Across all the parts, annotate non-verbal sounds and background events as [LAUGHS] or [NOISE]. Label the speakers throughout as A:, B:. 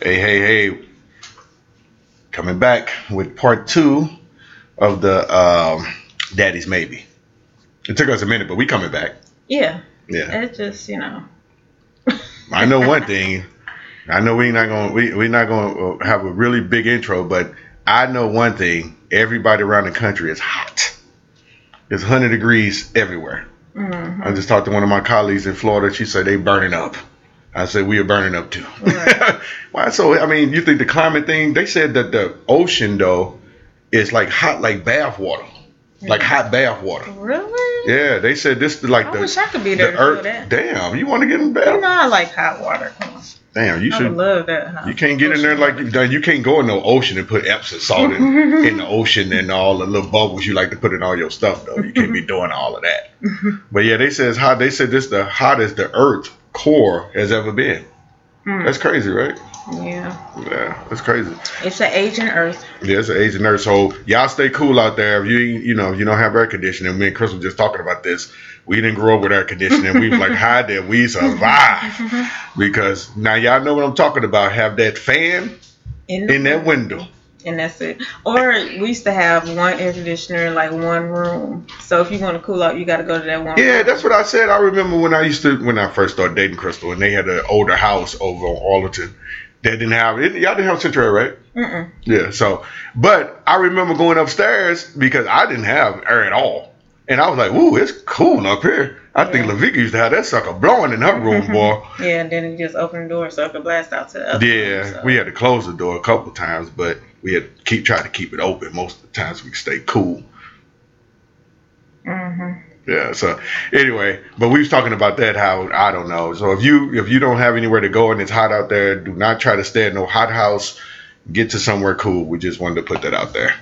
A: Hey, hey, hey. Coming back with part two of the um, Daddy's Maybe. It took us a minute, but we coming back.
B: Yeah.
A: Yeah.
B: It just, you know.
A: I know one thing. I know we not going we we not going to have a really big intro, but I know one thing. Everybody around the country is hot. It's 100 degrees everywhere.
B: Mhm.
A: I just talked to one of my colleagues in Florida. She said they burning up. I said we are burning up too.
B: Right. [LAUGHS]
A: Why? So I mean, you think the climate thing? They said that the ocean though is like hot, like bath water, like hot bath water.
B: Really?
A: Yeah, they said this like
B: I
A: the
B: wish I could be there
A: the earth. Damn, you want to get in
B: You
A: bath?
B: know I like hot water.
A: Damn, you
B: I
A: should.
B: love that. Hot
A: You can't get in there like you. You can't go in the ocean and put Epsom salt in, [LAUGHS] in the ocean and all the little bubbles you like to put in all your stuff though. You can't be [LAUGHS] doing all of that. But yeah, they said it's hot. They said this the hottest the Earth core has ever been.
B: Hmm.
A: That's crazy, right?
B: Yeah.
A: Yeah, that's crazy.
B: It's an aging earth.
A: Yeah, it's an Asian earth. So y'all stay cool out there. If you you know you don't have air conditioning, me and Chris were just talking about this. We didn't grow up with air conditioning. We was like, [LAUGHS] how did we survive? [LAUGHS] Because now y'all know what I'm talking about. Have that fan
B: In,
A: in that window.
B: And that's it. Or we used to have one air conditioner in like one room. So if you want to cool out, you got to go to that one.
A: Yeah,
B: room.
A: that's what I said. I remember when I used to when I first started dating Crystal, and they had an older house over on Arlington. They didn't have it. Y'all didn't have central air, right?
B: Mm-mm.
A: Yeah. So, but I remember going upstairs because I didn't have air at all, and I was like, "Ooh, it's cool up here." I think
B: Yeah.
A: Lavika used to have that sucker blowing in her [LAUGHS] room, boy.
B: Yeah, and then you just open the door so it could blast out to the other
A: Yeah,
B: room, so.
A: we had to close the door a couple times, but we had keep trying to keep it open most of the times. We stay cool.
B: Mhm.
A: Yeah. So anyway, but we was talking about that. How I don't know. So if you if you don't have anywhere to go and it's hot out there, do not try to stay in no hot house. Get to somewhere cool. We just wanted to put that out there.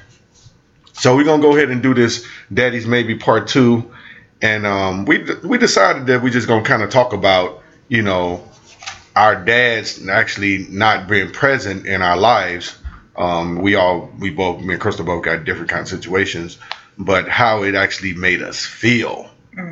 A: So we're gonna go ahead and do this. Daddy's maybe part two, and um, we we decided that we're just gonna kind of talk about you know our dads actually not being present in our lives. Um, we all we both me and Crystal both got different kind of situations, but how it actually made us feel.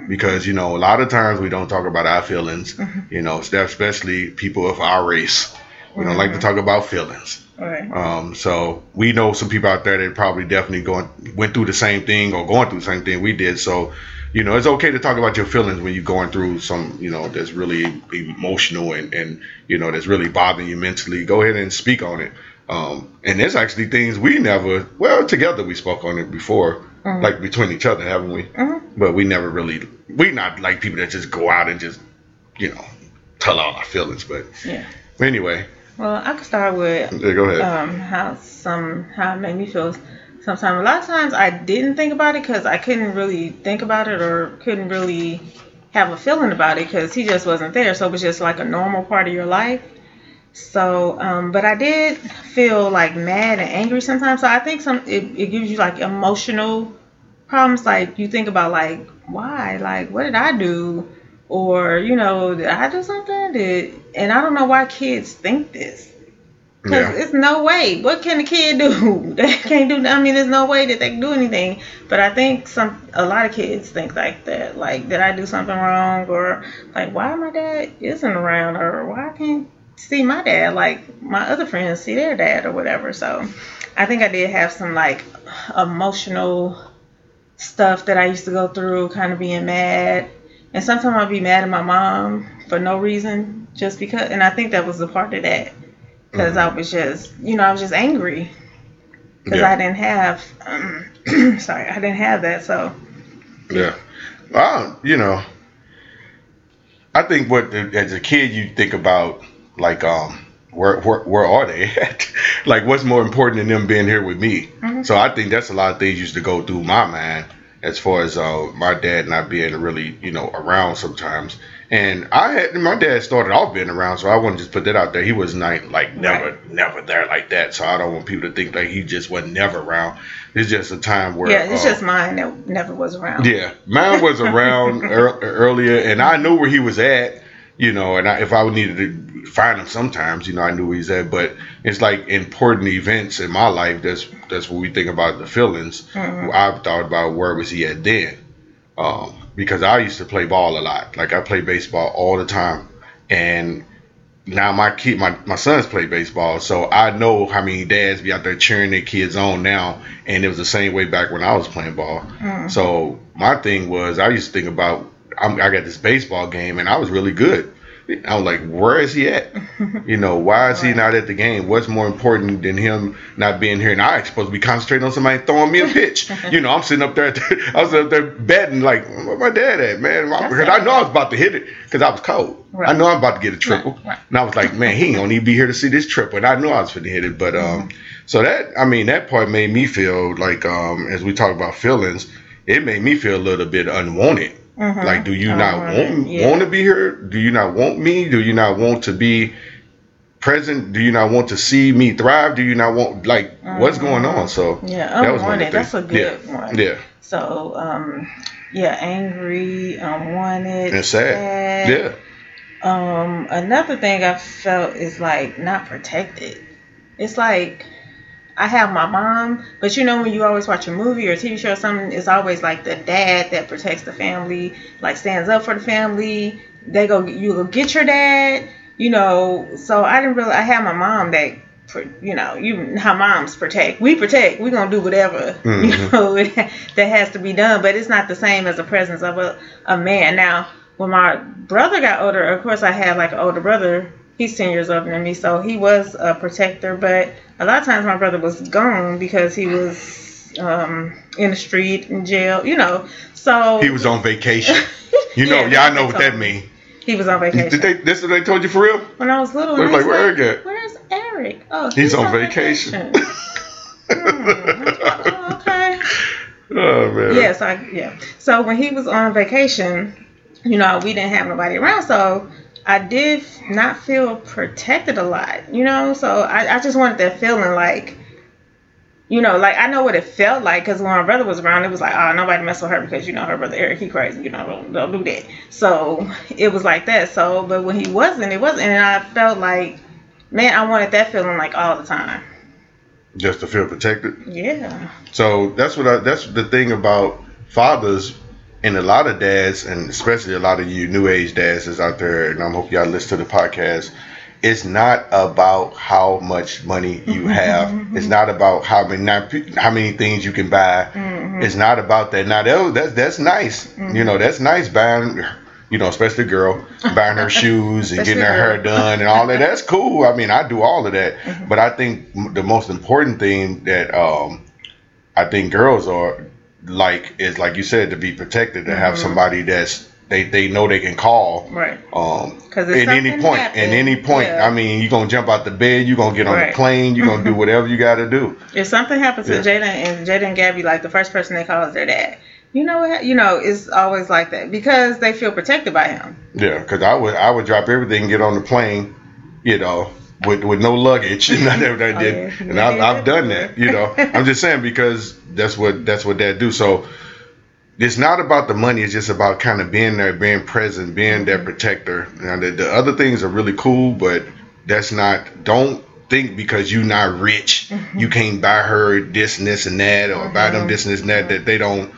A: Because you know a lot of times we don't talk about our feelings. You know, especially people of our race. We don't like to talk about feelings.
B: Right.
A: Um, so we know some people out there that probably definitely going went through the same thing or going through the same thing we did. So, you know, it's okay to talk about your feelings when you're going through some, you know, that's really emotional and, and you know that's really bothering you mentally. Go ahead and speak on it. Um, and there's actually things we never well together we spoke on it before,
B: Mhm.
A: like between each other, haven't we?
B: Mhm.
A: But we never really we not like people that just go out and just, you know, tell all our feelings. But
B: Yeah.
A: anyway,
B: Well, I could start with
A: yeah, go ahead.
B: um, how some how it made me feel. Sometimes, a lot of times, I didn't think about it because I couldn't really think about it or couldn't really have a feeling about it because he just wasn't there. So it was just like a normal part of your life. So, um, but I did feel like mad and angry sometimes. So I think some it, it gives you like emotional problems. Like you think about like why, like what did I do, or you know did I do something? Did and I don't know why kids think this. Because
A: yeah.
B: it's no way. What can a kid do? [LAUGHS] They can't do. I mean, there's no way that they can do anything. But I think some, a lot of kids think like that. Like, did I do something wrong, or like, why my dad isn't around, or why I can't see my dad like my other friends see their dad, or whatever. So, I think I did have some like emotional stuff that I used to go through, kind of being mad, and sometimes I'd be mad at my mom for no reason, just because. And I think that was a part of that because I was just, you know, I was just angry because
A: Yeah.
B: I didn't have, um, [CLEARS THROAT] sorry, I didn't have that. So
A: Yeah. Well, you know, I think what the, as a kid you think about like um where where, where are they [LAUGHS] at? like what's more important than them being here with me? So I think that's a lot of things used to go through my mind as far as uh, my dad not being really you know around sometimes. And I had my dad started off being around, so I want to just put that out there. He was not like never never there like that. So I don't want people to think that he just was never around. It's just a time where
B: yeah, it's
A: uh,
B: just mine that never was around.
A: yeah, mine was around [LAUGHS] ear- earlier, and I knew where he was at. You know, and I, if I needed to find him, sometimes you know I knew where he's at. But it's like important events in my life. That's that's what we think about the feelings.
B: Mhm.
A: I've thought about where was he at then, um, because I used to play ball a lot. Like I play baseball all the time, and now my kid, my, my sons play baseball, so I know how many dads be out there cheering their kids on now, and it was the same way back when I was playing ball.
B: Mm.
A: So my thing was, I used to think about, I'm, I got this baseball game, and I was really good. I was like, where is he at? [LAUGHS] You know, why is he not at the game? What's more important than him not being here? And I supposed to be concentrating on somebody throwing me a pitch. [LAUGHS] you know, I'm sitting up there, [LAUGHS] I was up there betting like, where my dad at, man? Because I know I was about to hit it because I was cold.
B: Right.
A: I know I'm about to get a triple.
B: Right, right.
A: And I was like, man, he ain't gonna even be here to see this triple. And I knew I was going to hit it. But um,
B: Mm-hmm.
A: so that I mean that part made me feel like um, as we talk about feelings, it made me feel a little bit unwanted.
B: Mhm.
A: Like, do you not want
B: yeah.
A: want to be here? Do you not want me? Do you not want to be present? Do you not want to see me thrive? Do you not want like what's going on? So
B: Yeah,
A: that was one.
B: That's a good
A: yeah.
B: one.
A: Yeah,
B: So, um, yeah, angry, unwanted,
A: and sad. Yeah,
B: Um, another thing I felt is like not protected. It's like I have my mom, but you know when you always watch a movie or a TV show or something, it's always like the dad that protects the family, like stands up for the family. They go, you go get your dad, you know. So I didn't really. I had my mom that, you know, you how moms protect. We protect. We gonna do whatever [LAUGHS] you
A: Mhm.
B: know [LAUGHS] that has to be done, but it's not the same as the presence of a, a man. Now, when my brother got older, of course, I had like an older brother. He's 10 years older than me, so he was a protector. But a lot of times my brother was gone because he was um, in the street, in jail, you know. So
A: he was on vacation. [LAUGHS] You know,
B: Yeah,
A: yeah,
B: that's
A: know
B: what
A: that
B: told me. he was on vacation.
A: Did they? This what they told you for real?
B: when I was little,
A: We're like,
B: was
A: where Eric?
B: Where's Eric? Oh,
A: He's on vacation. [LAUGHS]
B: Hmm, oh, okay.
A: Oh man.
B: Yes, I yeah. So when he was on vacation, you know, we didn't have nobody around, so I did not feel protected a lot, you know. So I, I just wanted that feeling like, you know, like I know what it felt like because when my brother was around, it was like, oh, nobody mess with her because you know her brother Eric, he crazy, you know, don't, don't do that. So it was like that. So, but when he wasn't, it wasn't, and I felt like, man, I wanted that feeling like all the time.
A: Just to feel protected.
B: Yeah.
A: So that's what I, that's the thing about fathers and a lot of dads, and especially a lot of you new age dads is out there, and I'm hope y'all listen to the podcast. It's not about how much money you mm-hmm. have. It's not about how many how many things you can buy. Mm-hmm. It's not about that. Now that, that's that's nice. You know, mm-hmm. that's nice buying. You know, especially girl buying her [LAUGHS] shoes and getting her hair done and all that. That's cool. I mean, I do all of that. But I think the most important thing that um, I think girls are like is like you said to be protected to have somebody that's they, they know they can call
B: Right.
A: um
B: 'Cause if
A: at any point at any point
B: yeah.
A: I mean you're gonna jump out the bed you're gonna get on
B: Right.
A: the plane you're gonna do [LAUGHS] whatever you gotta do
B: If something happens to
A: Yeah.
B: Jada and Jada and Gabby, like the first person they call is their dad. You know what? You know, it's always like that because they feel protected by him.
A: yeah because I would I would drop everything and get on the plane you know with with no luggage and I never I
B: Oh,
A: did
B: yeah.
A: and I've, I've done that you know [LAUGHS] I'm just saying because that's what that's what dad do so it's not about the money. It's just about kind of being there, being present, being that protector. Now, the, the other things are really cool, but that's not. Don't think because you're not rich, you can't buy her this and this and that, or buy them this and this and that. That they don't.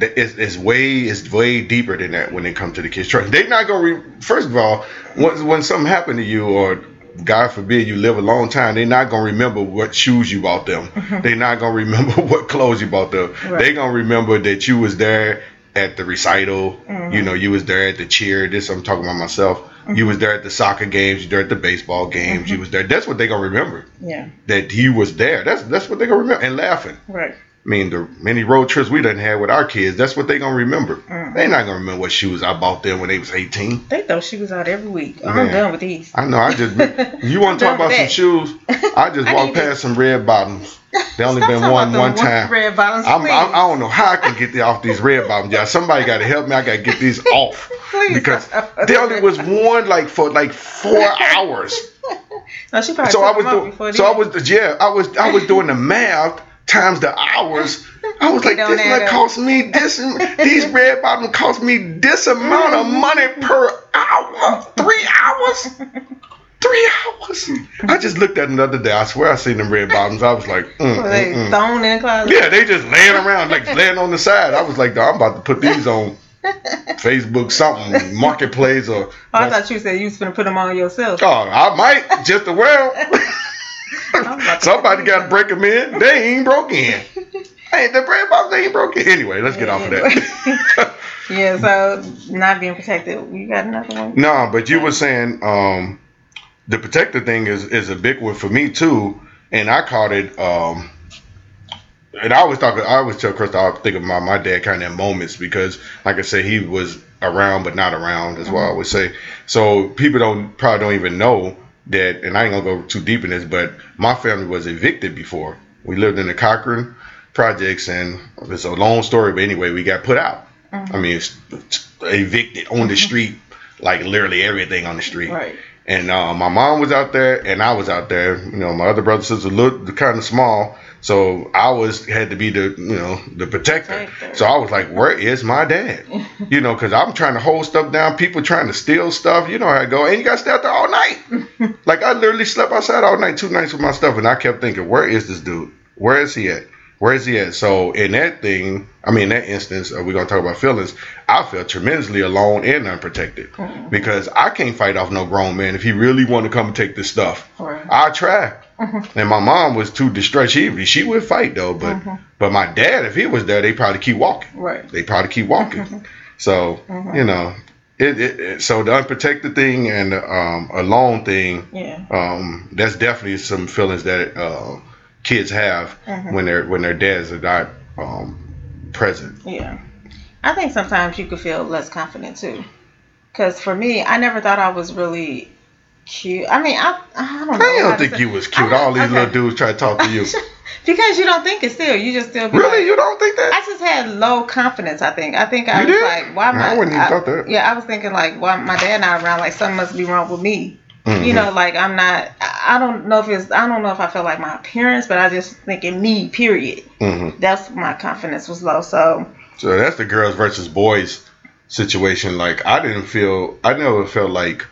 A: It's, it's way it's way deeper than that when it comes to the kids. Trust- They're not gonna. Re- First of all, when when something happened to you, or God forbid you live a long time, they're not gonna remember what shoes you bought them. Mm-hmm. They're not gonna remember [LAUGHS] what clothes you bought them.
B: Right.
A: They're gonna remember that you was there at the recital. Mm-hmm. You know, you was there at the cheer. This I'm talking about myself. You was mm-hmm. there at the soccer games. You there at the baseball games. You was there. That's what they gonna remember.
B: Yeah.
A: That he was there. That's that's what they gonna remember and laughing.
B: Right.
A: I mean, the many road trips we done had with our kids, that's what they gonna remember.
B: Mhm.
A: They not gonna remember what shoes I bought them when they was 18.
B: They throw shoes out every week. I'm done with these.
A: I know. I just [LAUGHS] you want to talk about some shoes? [LAUGHS] I just
B: I
A: walked past some red bottoms. They only
B: Stop
A: been one one time.
B: Red bottoms,
A: I'm. I'm, I don't know how I can get the, off these red bottoms, y'all. Somebody got to help me. I got to get these [LAUGHS] off
B: Please
A: because they only was worn like for like four hours.
B: no, she probably
A: So I was doing. So I was yeah. I was I was doing the math times the hours. I was [LAUGHS] like, this one cost me this. These [LAUGHS] red bottoms cost me this amount of money per hour. Three hours. [LAUGHS] Three hours. I just looked at another day. I swear I seen them red bottoms. I was like, mm,
B: Were they
A: mm, mm.
B: thrown in the closet?
A: yeah, they just laying around like laying on the side. I was like, I'm about to put these on Facebook something, marketplace or.
B: Oh, I thought you said you was gonna put them on yourself.
A: Oh, I might just the well.
B: I'm about to-
A: Somebody got to break them in. They ain't broke in. [LAUGHS] Hey, the bread box they ain't broke in. Anyway, let's get off of that. [LAUGHS]
B: yeah, so not being protected. You got another one?
A: no, but you were saying um, the protector thing is is a big one for me too, and I caught it. Um, and I always talk. I always tell Crystal I think about my dad kind of in moments because, like I said, he was around but not around. That's what I always say. So people don't probably don't even know that. And I ain't gonna go too deep in this, but my family was evicted before. We lived in the Cochrane projects, and it's a long story. But anyway, we got put out. I mean, it's, it's evicted on the street, like literally everything on the street.
B: Right.
A: And uh, my mom was out there, and I was out there. You know, my other brother sister looked kind of small, so I was had to be the you know the protector.
B: Protector.
A: So I was like, "Where is my dad?" [LAUGHS] you know, because I'm trying to hold stuff down, people trying to steal stuff. You know how I go, and you got to stay out there all night. [LAUGHS] like I literally slept outside all night, two nights with my stuff, and I kept thinking, "Where is this dude? Where is he at?" Where is he at? So in that thing, I mean, in that instance, uh, we're gonna talk about feelings. I felt tremendously alone and unprotected because I can't fight off no grown man if he really want to come and take this stuff.
B: Right.
A: I try. And my mom was too distressed. She she would fight though, but but my dad, if he was there, they probably keep walking.
B: Right.
A: They probably keep walking. So you know, it, it, it so the unprotected thing and the um, alone thing,
B: Yeah.
A: um, that's definitely some feelings that uh, kids have when their when their dads are not um, present.
B: Yeah. I think sometimes you could feel less confident too. Because for me, I never thought I was really cute. I mean, I, I don't know.
A: I don't think you was cute. All these
B: okay.
A: little dudes try to talk to you. [LAUGHS]
B: because you don't think it still. You just still be
A: really,
B: like-
A: you don't think that?
B: I just had low confidence. I think. I think I
A: You
B: was
A: did?
B: like, why am
A: I
B: I?
A: wouldn't even thought that.
B: Yeah, I was thinking like, why my dad not around? Like something must be wrong with me.
A: Mhm.
B: You know, like I'm not. I don't know if it's. I don't know if I feel like my appearance, but I just thinking me. Period.
A: Mhm.
B: That's my confidence was low. So
A: So that's the girls versus boys situation. Like I didn't feel, I never felt like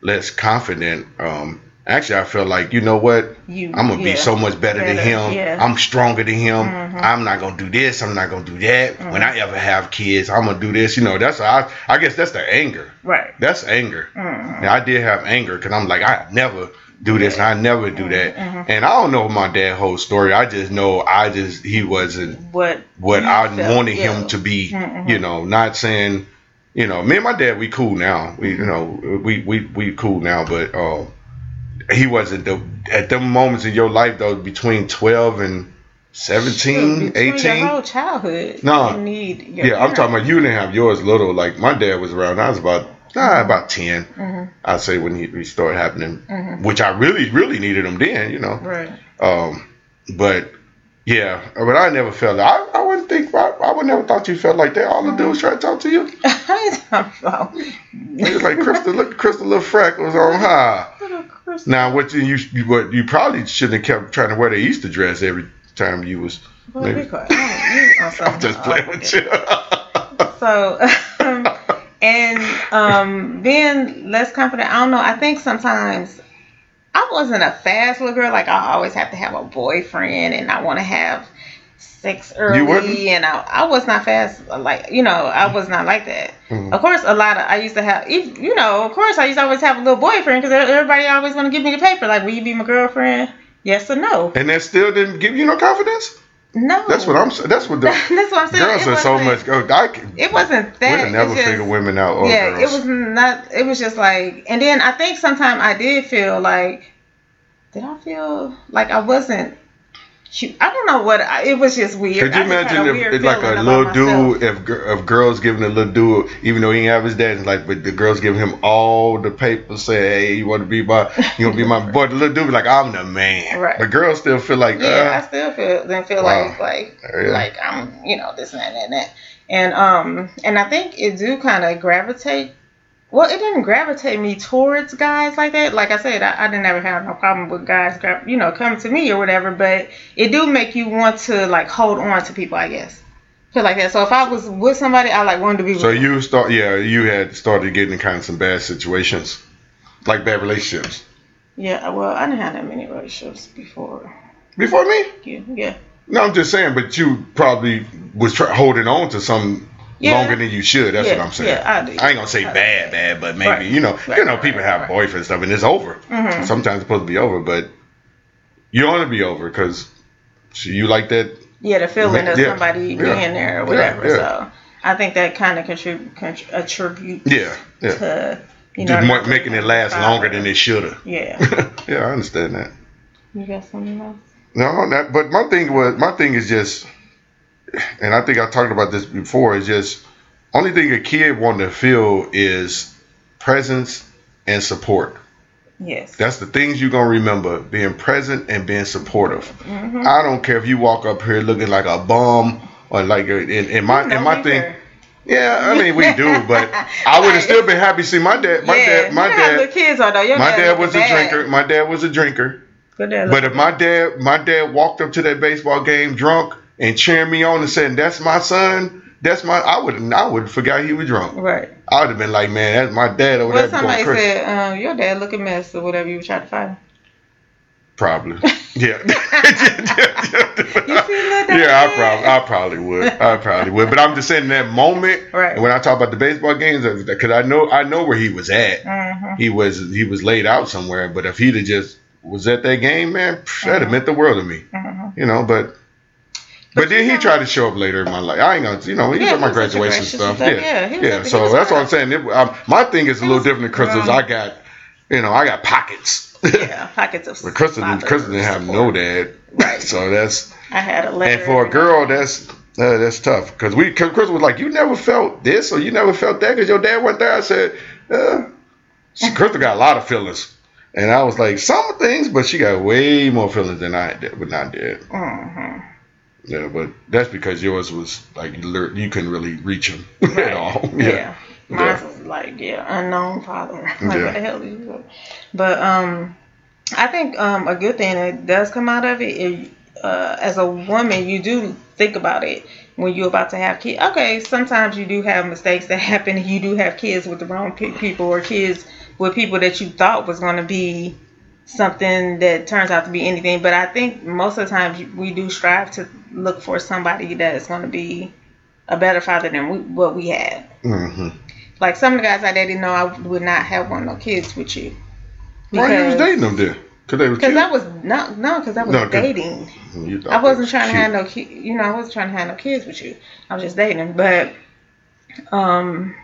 A: less confident. Um, actually, I felt like you know what,
B: you.
A: I'm gonna
B: yeah.
A: be so much better, than him.
B: yeah.
A: I'm stronger than him.
B: Mhm.
A: I'm not gonna do this. I'm not gonna do that. When
B: Mm-hmm.
A: I ever have kids, I'm gonna do this. You know, that's I. I guess that's the anger.
B: Right.
A: That's anger.
B: Mhm.
A: And I did have anger because I'm like, I never do this and I never do that.
B: Mhm.
A: And I don't know my dad whole story. I just know I just he wasn't
B: What?
A: what I wanted
B: yeah.
A: him to be.
B: Mhm.
A: You know, not saying, you know, me and my dad we cool now. We you know we we we cool now, but um, he wasn't the at them moments in your life though between twelve and 17,
B: Between
A: 18.
B: Your whole childhood.
A: No.
B: You need.
A: Yeah, I'm talking about you didn't have yours little. Like my dad was around. I was about nah, about 10
B: Mhm.
A: I'd say when he, he started happening,
B: Mhm.
A: which I really really needed him then. You know.
B: Right.
A: Um, but yeah, but I never felt. I, I wouldn't think. I, I would never thought you felt like that. All the dudes try to talk to you. [LAUGHS]
B: I about.
A: It's like Crystal, look, Crystal, little freckles on high. [LAUGHS]
B: Little Chris-
A: Now, what you you what you probably shouldn't have kept trying to wear the Easter dress every time you was.
B: Boy,
A: maybe-
B: be quiet. Oh, you
A: I'm just playing with you.
B: So, [LAUGHS] um, and um, being less confident, I don't know. I think sometimes I wasn't a fast little girl. Like I always have to have a boyfriend, and I want to have sex early, and I, I was not fast. Like you know, I was not like that.
A: Mhm.
B: Of course, a lot of I used to have. if- You know, of course, I used to always have a little boyfriend because everybody always want to give me the paper. Like, will you be my girlfriend? Yes or no?
A: and that still didn't give you no confidence.
B: No.
A: That's what I'm. saying. That's what the [LAUGHS]
B: That's what I'm saying.
A: girls
B: It
A: are so much. Oh, I can,
B: It wasn't that.
A: have never
B: just-
A: figured women out
B: yeah,
A: girls.
B: it was not. It was just like, and then I think sometimes I did feel like, did I feel like I wasn't cute? I don't know what. I, it was just weird.
A: Could you
B: I
A: imagine if it's like a little dude, if if girls giving a little dude, even though he ain't have his dad, like, but the girls giving him all the papers, say, hey, you want to be my, you want to be my [LAUGHS] boy. The little dude be like, I'm the man.
B: Right.
A: But girls still feel like,
B: Yeah, I
A: uh,
B: still feel then feel
A: Wow.
B: like like
A: Yeah.
B: like I'm you know this and that and that and um and I think it do kind of gravitate. Well, it didn't gravitate me towards guys like that. Like I said, I, I didn't ever have no problem with guys, you know, coming to me or whatever. But it do make you want to like hold on to people, I guess. Feel like that. So if I was with somebody, I like wanted to be. With
A: so
B: them.
A: you start, yeah, you had started getting kind of some bad situations, like bad relationships.
B: Yeah. Well, I didn't have that many relationships before.
A: Before me?
B: Yeah. Yeah.
A: No, I'm just saying, but you probably was try- holding on to some
B: Yeah.
A: longer than you should. That's
B: Yeah,
A: what I'm saying.
B: yeah, I do.
A: ain't gonna say
B: I
A: bad, bad, but maybe
B: Right.
A: you know,
B: Right,
A: you know, people have boyfriends stuff, and it's over.
B: Mhm.
A: Sometimes it's supposed to be over, but you want to be over because you like that.
B: Yeah, the feeling of somebody being there or whatever. So I think that kind of contribute contr- attribute
A: Yeah, yeah.
B: to you know
A: more, making it last longer than it shoulda.
B: Yeah. [LAUGHS]
A: yeah, I understand that.
B: You got something else?
A: No, that, but my thing was my thing is just, and I think I talked about this before. Is just only thing a kid want to feel is presence and support.
B: Yes.
A: That's the things you're gonna remember: being present and being supportive.
B: Mhm.
A: I don't care if you walk up here looking like a bum or like in, in my in my thing. Yeah, I mean we do, [LAUGHS] but I would have still been happy to see my dad. My
B: yeah,
A: dad, my
B: you know how little
A: dad,
B: kids are though. Your
A: my dad
B: looking
A: was a
B: bad.
A: drinker. My dad was a drinker. But if my dad, my dad walked up to that baseball game drunk and cheering me on and said, "That's my son," that's my, I would, I would forgot he was drunk.
B: right.
A: I would have been like, "Man, that's my dad over
B: Well,
A: there
B: somebody said, um, "Your dad look a mess" or whatever you were trying to find.
A: Probably, [LAUGHS] yeah. [LAUGHS]
B: You see little
A: yeah, I probably, I probably would, I probably would. But I'm just saying that moment,
B: Right.
A: when I talk about the baseball games, because I know, I know where he was at.
B: Mm-hmm.
A: He was, he was laid out somewhere. But if he'd have just was at that game, man, pff, that'd have meant the world to me.
B: Mm-hmm.
A: you know, but. But, then he tried to show up later in my life. I ain't gonna, you know, he
B: Yeah,
A: was at my
B: he was at your
A: graduation stuff.
B: stuff.
A: Yeah,
B: Yeah,
A: yeah. So that's what I'm saying. It, um, my thing is a little different than Crystal's. I got, you know, I got pockets.
B: Yeah, [LAUGHS] pockets of. Stuff.
A: But Crystal,
B: father
A: Crystal didn't have no dad.
B: Right.
A: So that's
B: I had a letter.
A: and for a girl, that's uh, that's tough because we cause Crystal was like, you never felt this or you never felt that because your dad wasn't there. I said, uh, she, Crystal got a lot of feelings. And I was like, some things, but she got way more feelings than I did, but not did.
B: Mhm.
A: Yeah, but that's because yours was like you couldn't really reach him [LAUGHS] at all.
B: Yeah.
A: Yeah.
B: Mine
A: Yeah.
B: was like, yeah, unknown father. [LAUGHS] Like,
A: Yeah.
B: what the hell you? But um, I think um, a good thing that does come out of it is, uh, as a woman, you do think about it when you're about to have kids. Okay, sometimes you do have mistakes that [LAUGHS] happen. You do have kids with the wrong pe- people or kids with people that you thought was going to be something that turns out to be anything. But I think most of the times we do strive to look for somebody that is going to be a better father than we, what we had.
A: hmm
B: Like some of the guys I dated know I would not have one no kids with you.
A: Why you was dating them then? Cause they was
B: Because
A: cute.
B: I was not no, because I was
A: No,
B: dating. I wasn't
A: was
B: trying to have no ki You know, I wasn't trying to have no kids with you. I was just dating. But um,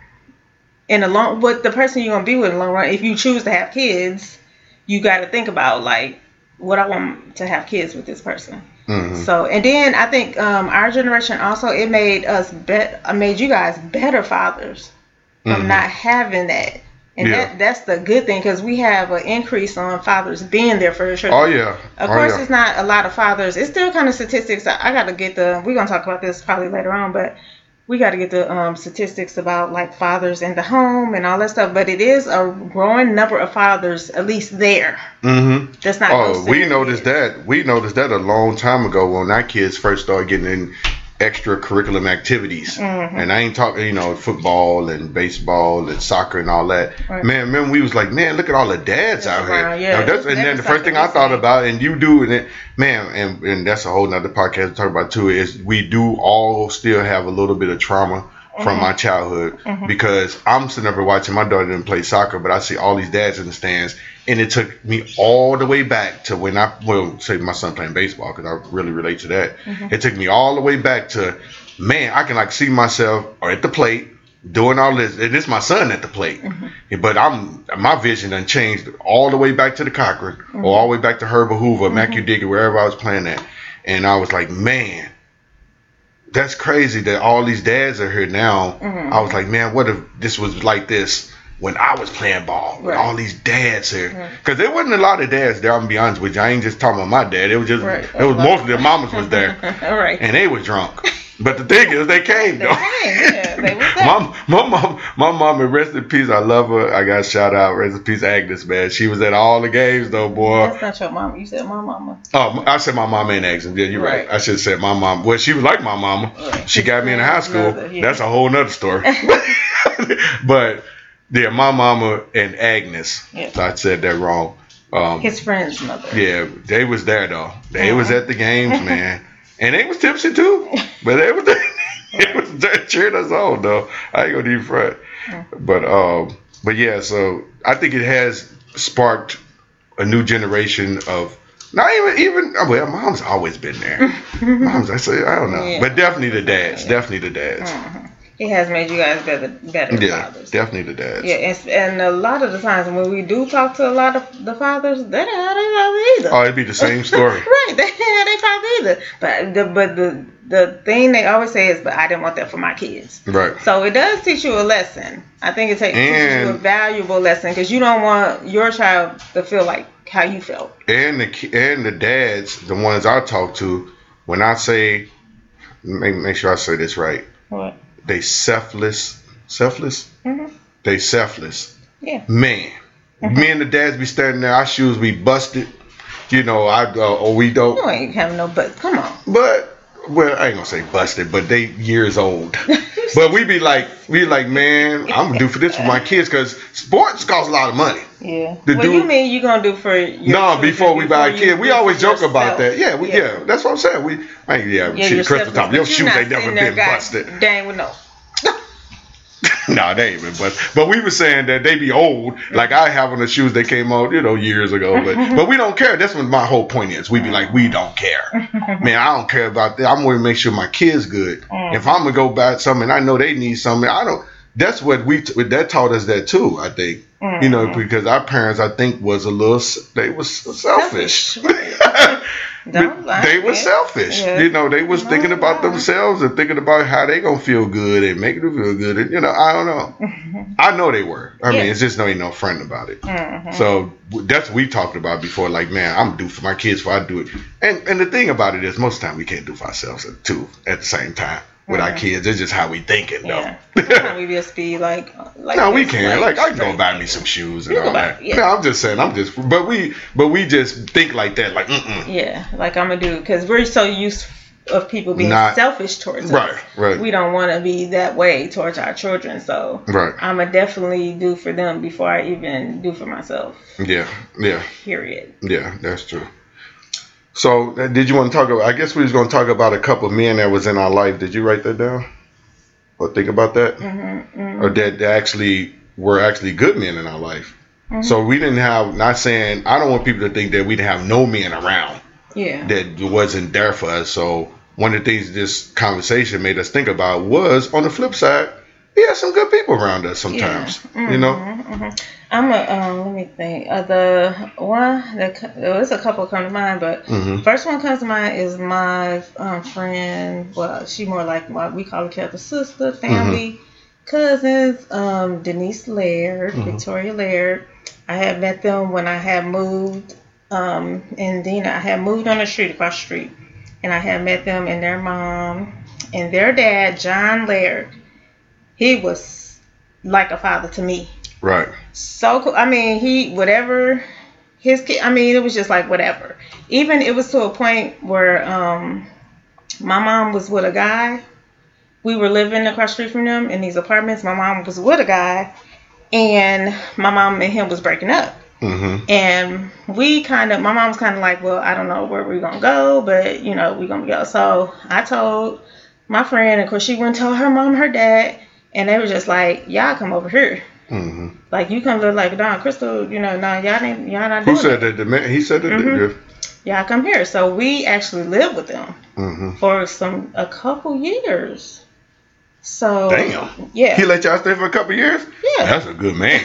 B: in the long, with the person you're gonna be with in the long run, if you choose to have kids, you got to think about like what I want to have kids with this person.
A: Mhm.
B: So and then I think um, our generation also it made us bet made you guys better fathers from
A: Mhm.
B: not having that. And
A: Yeah.
B: that that's the good thing because we have an increase on fathers being there for their children.
A: Oh yeah.
B: Of
A: oh,
B: course,
A: yeah.
B: it's not a lot of fathers. It's still kind of statistics. I, I got to get the. We're gonna talk about this probably later on, but we got to get the um, statistics about like fathers in the home and all that stuff. But it is a growing number of fathers, at least there.
A: Mm-hmm.
B: That's not.
A: Oh, we noticed that. We noticed that a long time ago when our kids first started getting in extracurricular activities.
B: Mhm.
A: And I ain't talking, you know, football and baseball and soccer and all that.
B: Right.
A: Man, remember we was like, man, look at all the dads out
B: around,
A: here.
B: yeah.
A: Now, that's, and then the first thing I thought about, and you do, and it, man, and, and that's a whole nother podcast to talk about too, is we do all still have a little bit of trauma from
B: Mhm.
A: my childhood
B: Mhm.
A: because I'm sitting over watching my daughter didn't play soccer, but I see all these dads in the stands, and it took me all the way back to when I well say my son playing baseball because I really relate to that.
B: Mhm.
A: It took me all the way back to man, I can like see myself or at the plate doing all this. And it's my son at the plate, but I'm my vision done changed all the way back to the Cochran or all the way back to Herbert Hoover, Matthew Dickey, wherever I was playing at, and I was like, man. That's crazy that all these dads are here now.
B: Mhm.
A: I was like, man, what if this was like this when I was playing ball?
B: Right.
A: all these dads here,
B: Right.
A: because there wasn't a lot of dads there. I'm gonna be honest with you. I ain't just talking about my dad. It was just
B: Right.
A: it was most of their mamas was there, [LAUGHS]
B: right.
A: and they was drunk. But the thing is, they came
B: They
A: though.
B: came, yeah, they [LAUGHS]
A: my, my mom, my mom, and rest in peace. I love her. I got shout out, rest in peace, Agnes. Man, she was at all the games though, boy.
B: That's not your mom. You said my mama.
A: Oh, I said my mom ain't Agnes. Yeah, you're right.
B: Right.
A: I should have said my mom. Well, she was like my mama.
B: Right.
A: She got me in high [LAUGHS] school.
B: Another, yeah.
A: That's a whole nother story. but yeah, my mama and Agnes.
B: Yeah.
A: I said that wrong. Um,
B: His friend's mother.
A: yeah, they was there though. They was
B: Uh-huh.
A: at the games, [LAUGHS] man, and they was tipsy too. But they was [LAUGHS] there. it was that cheered us on though. I ain't gonna even front. But um, but yeah. So I think it has sparked a new generation of. Not even even oh, well, mom's always been there. [LAUGHS] mom's I say I don't know,
B: Yeah.
A: but definitely the dads, definitely the dads.
B: Mhm. It has made you guys better, better
A: Yeah,
B: fathers.
A: definitely the dads.
B: Yeah, and, and a lot of the times when we do talk to a lot of the fathers, they don't have their father either.
A: Oh, it'd be the same story. [LAUGHS]
B: right, they don't have their father either. But the but the the thing they always say is, "But I didn't want that for my kids."
A: right.
B: So it does teach you a lesson. I think it takes teaches you a valuable lesson because you don't want your child to feel like how you felt.
A: and the and the dads, the ones I talk to, when I say, make, make sure I say this right,
B: What?
A: They selfless, selfless,
B: hmm
A: they selfless.
B: Yeah.
A: Man, me and the dads be standing there, our shoes be busted, you know, I uh, or we don't,
B: You ain't having no but. Come on.
A: but well, I ain't gonna say busted, but they years old. [LAUGHS] but we be like, we like, man, I'm gonna do for this for my kids because sports cost a lot of money.
B: Yeah.
A: The
B: what do you mean you gonna do for your
A: No,
B: children
A: before we buy a kid, we always
B: for
A: joke about that. Yeah, we, yeah. that's what I'm saying. We, I, yeah,
B: Yeah,
A: shit,
B: yourself,
A: Crystal Top, your shoes
B: not
A: ain't never been busted.
B: Dang, with no. [LAUGHS]
A: nah, they ain't been busted. But we were saying that they be old. Like I have on the shoes that came out, you know, years ago. But [LAUGHS] but we don't care. That's what my whole point is. We be like, we don't care. [LAUGHS] Man, I don't care about that. I'm going to make sure my kids good.
B: Mm.
A: If I'm gonna go buy something, I know they need something. I don't. That's what we that taught us that too. I think you know
B: Mhm.
A: because our parents I think was a little they was selfish.
B: Don't
A: they were
B: Yeah.
A: selfish.
B: Yeah.
A: You know, they was
B: No
A: thinking about themselves and thinking about how they gonna feel good and making them feel good. And you know, I don't know. [LAUGHS] I know they were. I mean, it's just no ain't no friend about it.
B: Mhm.
A: So that's what we talked about before. Like, man, I'm do for my kids before I do it. And and the thing about it is, most of the time we can't do for ourselves too at the same time with our kids. It's just how we thinking though.
B: Yeah. Sometimes we just be [LAUGHS] like, like
A: no, we can. Like, I can go buy me some shoes and all
B: buy-
A: that.
B: yeah.
A: No, I'm just saying. I'm just. But we. But we just think like that. Like, mm
B: Yeah, like I'm gonna do because we're so used of people being
A: Not-
B: selfish towards us.
A: Right, right.
B: We don't want to be that way towards our children, so
A: Right.
B: I'm gonna definitely do for them before I even do for myself.
A: Yeah. Yeah.
B: Period.
A: Yeah, that's true. So, uh, did you want to talk about? I guess we was going to talk about a couple of men that was in our life. Did you write that down, or think about that,
B: Mm-hmm, mm-hmm.
A: or that that actually were actually good men in our life?
B: Mm-hmm.
A: So we didn't have. Not saying I don't want people to think that we didn't have no men around
B: Yeah.
A: that wasn't there for us. So one of the things this conversation made us think about was on the flip side, we have some good people around us sometimes. You know,
B: hmm I'm a um. Let me think. Uh, the one that there's a couple come to mind, but
A: hmm
B: first one comes to mind is my um, friend. Well, she more like what we call her Kelly sister, family, cousins. Um, Denise Laird,
A: Mhm.
B: Victoria Laird. I had met them when I had moved. Um, in Dina, I had moved on the street across the street, and I had met them and their mom and their dad, John Laird. He was like a father to me
A: right.
B: so cool. I mean, he whatever his kid. I mean, it was just like whatever. Even it was to a point where um, my mom was with a guy. We were living across the street from them in these apartments. My mom was with a guy, and my mom and him was breaking up.
A: hmm
B: And we kind of, my mom was kind of like, well, I don't know where we're gonna go, but you know, we're gonna go. So I told my friend, of course, she went and told her mom, her dad, and they were just like, y'all come over here.
A: hmm
B: Like you come live like Don Crystal, you know, nah, y'all ain't y'all not
A: Who said that? The man. He said that.
B: Mhm. Y'all come here. So we actually lived with them
A: hmm
B: for some a couple years. So
A: Damn.
B: yeah,
A: He let y'all stay for a couple years?
B: Yeah.
A: That's a good man.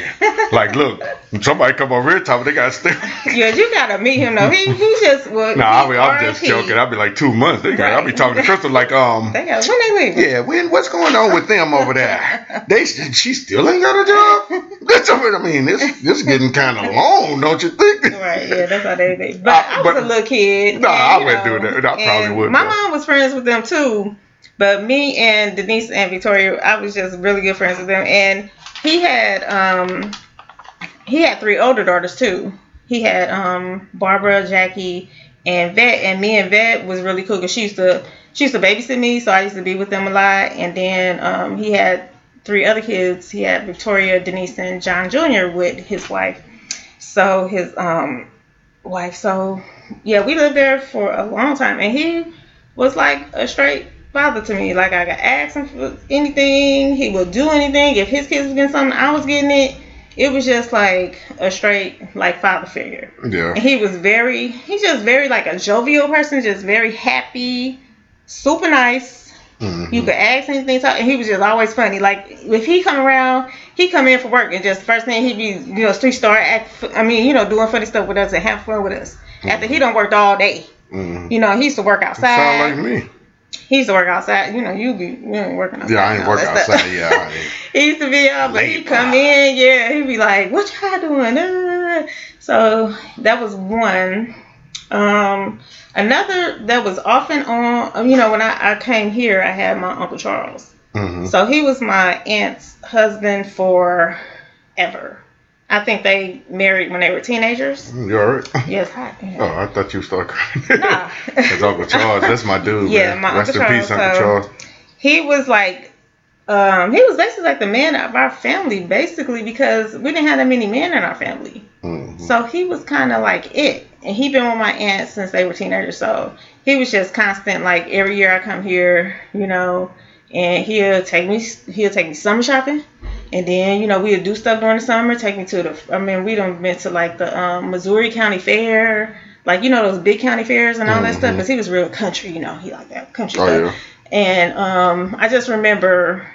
A: like, look, somebody come over here, me they got to stay. [LAUGHS]
B: yeah, you gotta meet him though. He he just well,
A: nah, I mean, I'm just joking. I'll be like two months. They got, I'll be talking to Crystal like, um,
B: They got when they leave.
A: yeah, when, what's going on with them over there? They, she still ain't got a job. [LAUGHS] That's, what I mean, this, this getting kind of long, don't you think?
B: Right, yeah, that's how they. But
A: Uh,
B: I was
A: but-
B: a little kid.
A: Nah,
B: and,
A: I wouldn't
B: know,
A: do that. I probably wouldn't,
B: My
A: though.
B: mom was friends with them too. But me and Denise and Victoria, I was just really good friends with them. And he had um he had three older daughters too. He had um Barbara, Jackie, and Vet. And me and Vet was really cool because she used to she used to babysit me, so I used to be with them a lot. And then um he had three other kids. He had Victoria, Denise, and John Jr. with his wife. So his um wife. So yeah, we lived there for a long time, and he was like a straight father to me. Like I could ask him for anything, he would do anything. If his kids was getting something, I was getting it. It was just like a straight like father figure.
A: Yeah.
B: And he was very, he's just very like a jovial person, just very happy, super nice.
A: Mhm.
B: You could ask anything, talk, and he was just always funny. Like if he come around, he come in for work, and just first thing he be, you know, street star act. I mean, you know, doing funny stuff with us and have fun with us. After he done worked all day,
A: Mhm.
B: you know, he used to work outside.
A: Sound like me.
B: He used to work outside. You know, you be you ain't working outside.
A: Yeah, I ain't work
B: that stuff.
A: outside. [LAUGHS] Yeah,
B: he used to be out, but he come in, yeah, he'd be like, "What y'all doing?" Uh, So that was one. Um, another that was often on. You know, when I, I came here, I had my uncle Charles.
A: Mhm.
B: So he was my aunt's husband for ever. I think they married when they were teenagers.
A: You alright?
B: Yes, hi.
A: Oh, I thought you started crying.
B: Nah. [LAUGHS]
A: That's Uncle Charles. That's my dude. [LAUGHS]
B: Yeah,
A: man.
B: my
A: Rest
B: Uncle
A: in peace,
B: Charles,
A: Uncle
B: so-
A: Charles.
B: he was like um he was basically like the man of our family basically because we didn't have that many men in our family
A: Mhm.
B: so he was kind of like it and he been with my aunt since they were teenagers so he was just constant like every year i come here you know and he'll take me he'll take me summer shopping and then you know we'd do stuff during the summer take me to the i mean we done been to like the um, missouri county fair like you know those big county fairs and all that stuff because he was real country you know he like that country
A: Oh
B: stuff
A: yeah.
B: and um, I just remember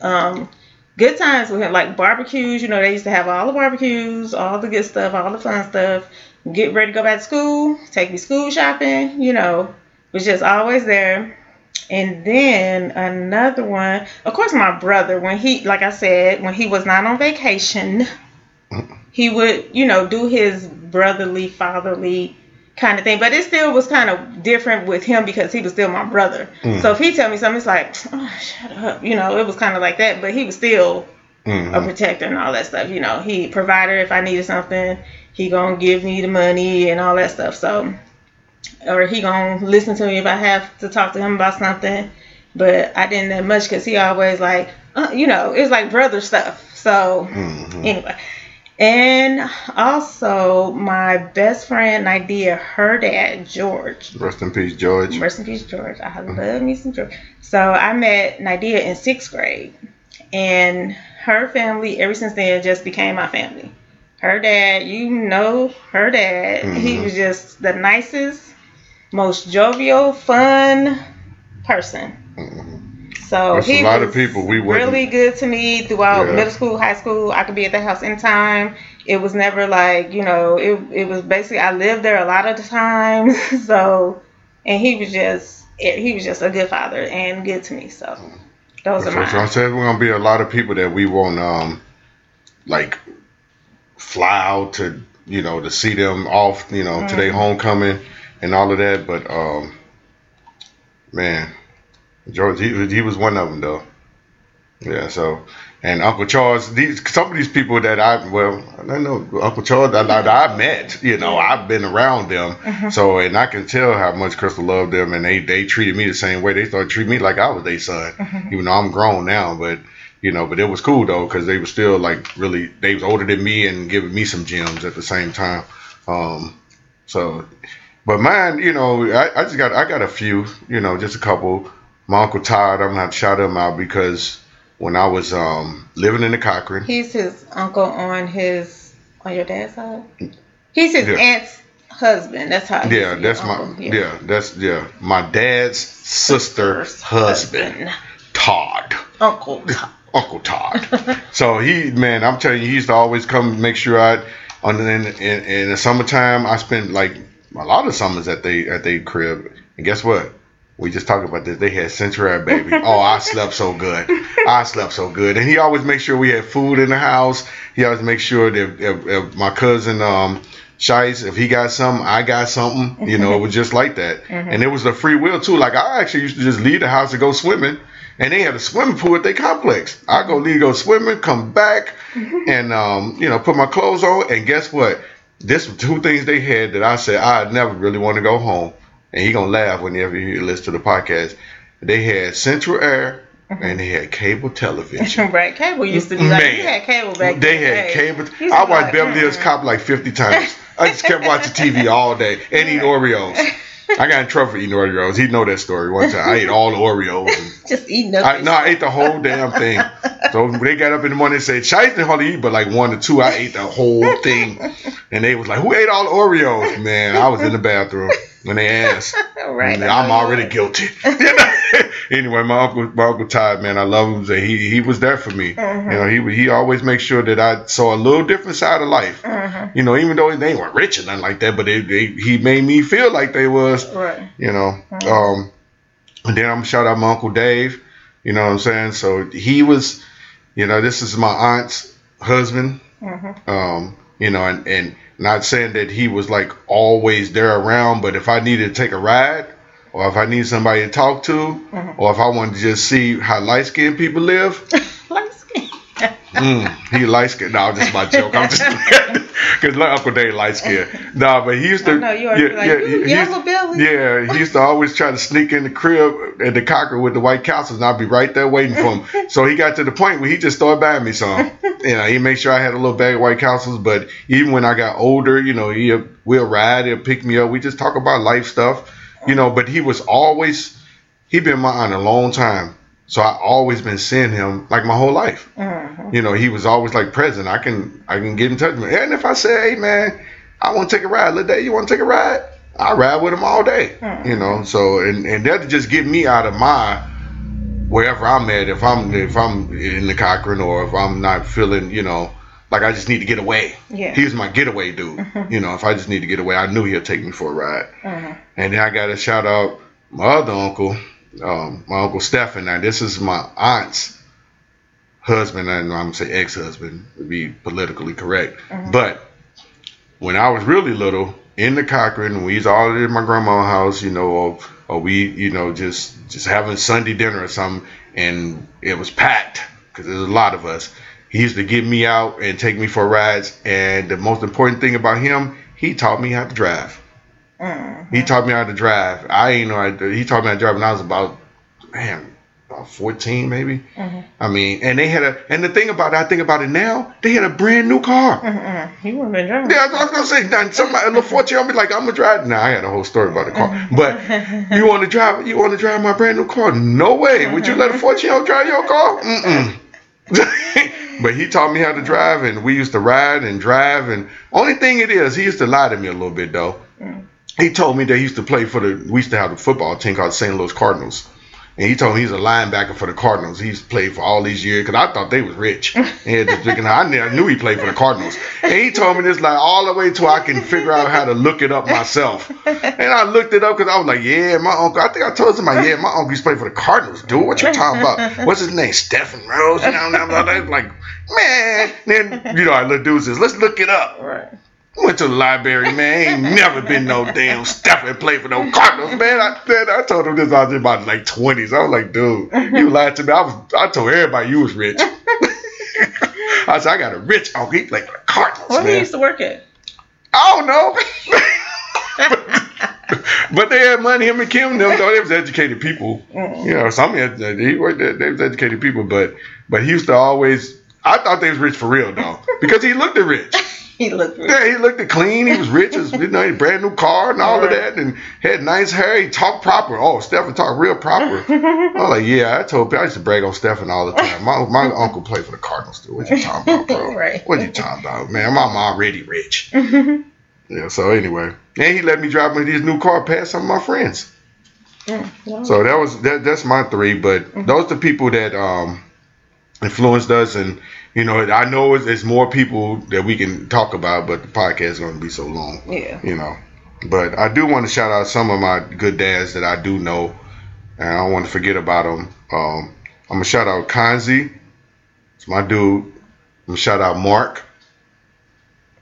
B: um, good times with him, like barbecues. You know, they used to have all the barbecues, all the good stuff, all the fun stuff. Get ready to go back to school, take me school shopping. You know, was just always there. And then another one, of course, my brother. When he, like I said, when he was not on vacation, he would, you know, do his brotherly, fatherly kind of thing. But it still was kind of different with him because he was still my brother.
A: Mm.
B: So if he tell me something, it's like, oh, shut up. You know, it was kind of like that. But he was still a
A: Mhm.
B: protector and all that stuff. You know, he provider if I needed something. He gonna give me the money and all that stuff. So, or he gonna listen to me if I have to talk to him about something. But I didn't that much because he always like, uh, you know, it's like brother stuff. So
A: Mhm.
B: anyway, and also my best friend Nadia, her dad George.
A: Rest in peace, George.
B: Rest in peace, George. I love me some George. So I met Nadia in sixth grade, and her family ever since then just became my family. Her dad, you know, her dad. He
A: Mhm.
B: was just the nicest, most jovial, fun person.
A: Mhm.
B: So
A: There's a
B: he
A: lot
B: was
A: of people we wouldn't-
B: really good to me throughout
A: Yeah.
B: middle school, high school. I could be at the house anytime. It was never like you know. It it was basically I lived there a lot of the time. [LAUGHS] so, and he was just he was just a good father and good to me. So those are
A: so I
B: mine.
A: said we're gonna be a lot of people that we won't um like fly out to you know to see them off you know to their
B: Mhm.
A: homecoming and all of that, but um man, George he he was one of them though. Yeah, so and Uncle Charles, these some of these people that I well I know Uncle Charles that, that I met, you know, I've been around them,
B: Mhm.
A: so and I can tell how much Crystal loved them, and they they treated me the same way. They started treating me like I was their son,
B: Mhm.
A: even though I'm grown now. But you know, but it was cool though because they were still like really they was older than me and giving me some gems at the same time. Um, so, but mine, you know, I, I just got I got a few, you know, just a couple. My uncle Todd, I'm gonna shout him out because when I was um living in the Cochrane,
B: He's his uncle on his on your dad's side. He's his
A: Yeah.
B: aunt's husband. That's how.
A: yeah, that's my
B: uncle.
A: yeah. that's yeah my dad's sister
B: Sister's
A: husband Todd.
B: Uncle. Todd. [LAUGHS]
A: Uncle Todd. so he, man, I'm telling you, he used to always come make sure I, on in, in, in the summertime, I spent like a lot of summers at they at they crib. And guess what? We just talked about this. They had Air, baby. [LAUGHS] Oh, I slept so good. I slept so good. And he always make sure we had food in the house. He always make sure that if, if my cousin um Shice, if he got something, I got something. You know, it was just like that. [LAUGHS] And it was a free will too. Like I actually used to just leave the house and go swimming. And they had a swimming pool at their complex. I go leave, go swimming, come back, [LAUGHS] and um, you know, put my clothes on. And guess what? This was two things they had that I said I never really want to go home. And he gonna laugh whenever he listens to the podcast. They had Central Air mm-hmm. and they had cable television. [LAUGHS]
B: right, cable used to be like
A: Man,
B: you had cable back.
A: They had cable. I watched
B: like,
A: Beverly Hills. Cop like 50 times. I just kept watching TV [LAUGHS] all day and eating Oreos. I got in trouble for eating Oreos. He know that story. One time I ate all the Oreos. [LAUGHS]
B: Just eating.
A: I, no, I ate the whole damn thing. So they got up in the morning and said, Shice didn't hardly eat, but like one or two, I ate the whole thing. And they was like, Who ate all the Oreos? Man, I was in the bathroom when they ask. [LAUGHS]
B: right. I
A: I'm already guilty. [LAUGHS] [LAUGHS] anyway, my uncle, my uncle Todd, man, I love him. So he he was there for me.
B: Mhm.
A: You know, he he always makes sure that I saw a little different side of life.
B: Mhm.
A: You know, even though they weren't rich or nothing like that, but they, they he made me feel like they was.
B: Right.
A: You know,
B: Mhm.
A: um, and then I'm shout out my uncle Dave. You know what I'm saying? So he was, you know, this is my aunt's husband. Um, you know, and, and not saying that he was like always there around, but if I needed to take a ride, or if I need somebody to talk to,
B: Mhm.
A: or if I wanted to just see how light skinned people live, [LAUGHS]
B: Light.
A: Mm, he light skinned. No, just my joke. I'm just [LAUGHS] because Uncle Dave light skinned. No, but he used to.
B: I know you always be like,
A: he-
B: you
A: he used-
B: yellow
A: yeah, he used to always try to sneak in the crib at the cocker with the White Castles, and I'd be right there waiting for him. [LAUGHS] so he got to the point where he just started buying me some. [LAUGHS] You know, he made sure I had a little bag of White Castles. But even when I got older, you know, he we'll ride, he'll pick me up. We just talk about life stuff, you know. But he was always he been my aunt a long time, so I always been seeing him like my whole life.
B: Mhm.
A: You know, he was always like present. I can I can get in touch with him. And if I say, hey man, I want to take a ride, little day, you want to take a ride? I ride with him all day.
B: Hmm.
A: You know, so and and that just get me out of my wherever I'm at. If I'm if I'm in the Cochran or if I'm not feeling, you know, like I just need to get away.
B: Yeah.
A: He was my getaway dude.
B: Mhm.
A: You know, if I just need to get away, I knew he'd take me for a ride.
B: Mhm.
A: And then I got to shout out my other uncle, um, my uncle Stephen. Now this is my aunt's husband, and I'm gonna say ex-husband to be politically correct.
B: Mhm.
A: But when I was really little, in the Cochran, we was all in my grandma's house, you know, or, or we, you know, just just having Sunday dinner or something, and it was packed because there's a lot of us. He used to get me out and take me for rides, and the most important thing about him, he taught me how to drive.
B: Mhm.
A: He taught me how to drive. I ain't know. How to, he taught me how to drive when I was about, man, about fourteen maybe.
B: Mhm.
A: I mean, and they had a. And the thing about it, I think about it now, they had a brand new car.
B: Mhm. He wouldn't been driving.
A: Yeah, I was gonna say, now, somebody, little fourteen, I'll be like, I'm gonna drive. Now I had a whole story about the car,
B: Mm-hmm.
A: but you want to drive? You want to drive my brand new car? No way. Would you let a fourteen year old drive your car? Mm-mm. [LAUGHS] but he taught me how to drive, and we used to ride and drive. And only thing it is, he used to lie to me a little bit though.
B: Mm.
A: He told me that he used to play for the. We used to have a football team called St. Louis Cardinals. And he told me he's a linebacker for the Cardinals. He's played for all these years because I thought they was rich. [LAUGHS] And thinking, I knew, he played for the Cardinals. And he told me this like all the way till I can figure out how to look it up myself. And I looked it up because I was like, yeah, my uncle. I think I told somebody, yeah, my uncle used to play for the Cardinals. Dude, what you talking about? What's his name? Stephen Rose. You know, and I was like, man. Then you know, I little dude says, let's look it up.
B: Right.
A: Went to the library, man. Ain't never been no damn Stephen play for no Cardinals, man. I, man, I told him this I was in about like twenties. I was like, dude, you [LAUGHS] lied to me. I was, I told everybody you was rich. [LAUGHS] I said, I got a rich uncle. He played for the Cardinals,
B: Where he used to work at?
A: I don't know. [LAUGHS] but they had money. Him and Kim, them though they was educated people.
B: Mm.
A: You know, some had, he worked. They was educated people, but but he used to always. I thought they was rich for real though, because he looked rich. [LAUGHS]
B: He looked rich.
A: Yeah, he looked clean. He was rich. As, you know, he had a brand new car and all of that, and had nice hair. He talked proper. Oh, Stephen talked real proper. [LAUGHS] I was like, yeah, I told people I used to brag on Stephen all the time. My my uncle played for the Cardinals too. What you talking about, bro? [LAUGHS]
B: Right.
A: What you talking about, man? My mom already rich. Yeah. So anyway, and he let me drive his new car past some of my friends. So that was that. That's my three. But those are the people that um influenced us, and you know, I know it's, it's more people that we can talk about, but the podcast is going to be so long
B: yeah.
A: you know. But I do want to shout out some of my good dads that I do know, and I don't want to forget about them. Um, I'm gonna shout out Kanzi, it's my dude. I'm gonna shout out Mark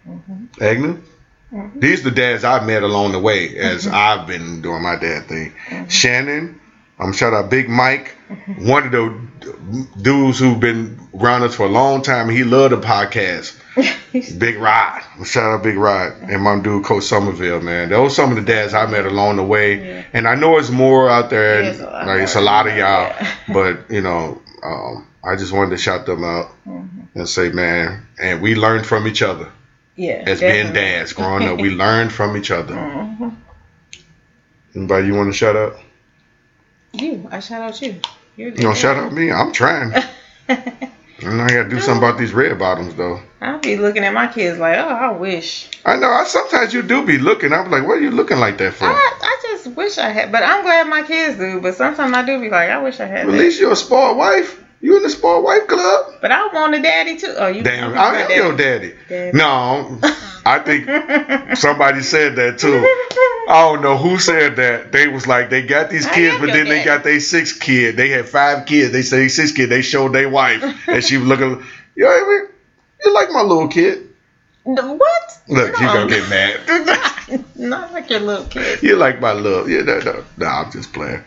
B: Mhm.
A: Agnew.
B: Mhm.
A: These the dads I've met along the way as I've been doing my dad thing. Shannon, I'm shout out Big Mike, [LAUGHS] one of the dudes who've been around us for a long time. He loved the podcast. [LAUGHS] Big Rod. Shout out Big Rod and my dude Coach Somerville, man. Those some of the dads I met along the way.
B: Yeah.
A: And I know it's more out there.
B: Yeah,
A: and,
B: it's a lot
A: like, it's a lot of y'all.
B: Yeah. [LAUGHS]
A: But, you know, um, I just wanted to shout them out
B: Mhm.
A: and say, man, and we learned from each other
B: Yeah.
A: as being dads growing up. We learned from each other.
B: Mhm.
A: Anybody you want to shout out?
B: You, I shout out you. You're
A: You know, shout out me. I'm trying. And [LAUGHS] I got to do something about these red bottoms though.
B: I'll be looking at my kids like, oh, I wish.
A: I know. I sometimes you do be looking. I'm like, what are you looking like that for?
B: I, I just wish I had, but I'm glad my kids do. But sometimes I do be like, I wish I had.
A: At least you're a spoiled wife. You in the spoiled wife club?
B: But I want a daddy too. Oh, you
A: Damn,
B: you
A: I am your daddy.
B: Daddy.
A: No, I think [LAUGHS] somebody said that too. I don't know who said that. They was like they got these kids, but then they got their sixth kid. They had five kids. They say six kid. They showed their wife, and she was looking. You know, what I mean? you like my little kid.
B: What?
A: Look, you
B: No.
A: gonna get mad. [LAUGHS]
B: Not like your little kid.
A: You like my little. Yeah, no, no, no. I'm just playing.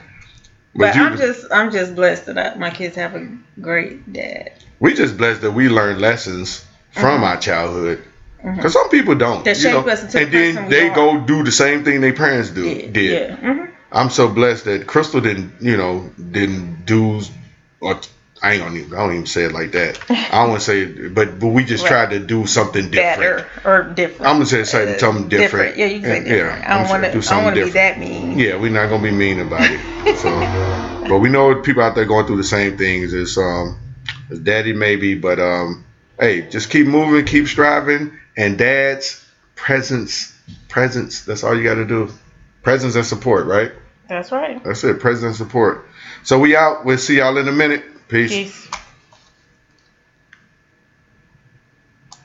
B: But,
A: you,
B: I'm just, I'm just blessed that I, my kids have a great dad.
A: we just blessed that we learned lessons from our childhood. Because some people don't.
B: Mm-hmm. That
A: you know,
B: shape us into
A: and
B: the
A: then they go do the same thing their parents do
B: Yeah,
A: did.
B: yeah. hmm
A: I'm so blessed that Crystal didn't, you know, didn't do, or I ain't gonna even, I don't even say it like that. [LAUGHS] I don't want to say, it, but but we just
B: Right.
A: tried to do something different.
B: Better or different.
A: I'm gonna say something,
B: Uh,
A: something different.
B: Yeah, you can say different.
A: yeah,
B: I don't want
A: do
B: to. I don't want to be
A: something
B: that mean.
A: Yeah, we're not gonna be mean about it. So, [LAUGHS] but we know people out there going through the same things as um as daddy maybe, but um hey, just keep moving, keep striving, and dads presence presence. That's all you got to do. Presence and support, right?
B: That's right.
A: That's it. Presence and support. So we out. We'll see y'all in a minute. Peace.
B: Peace.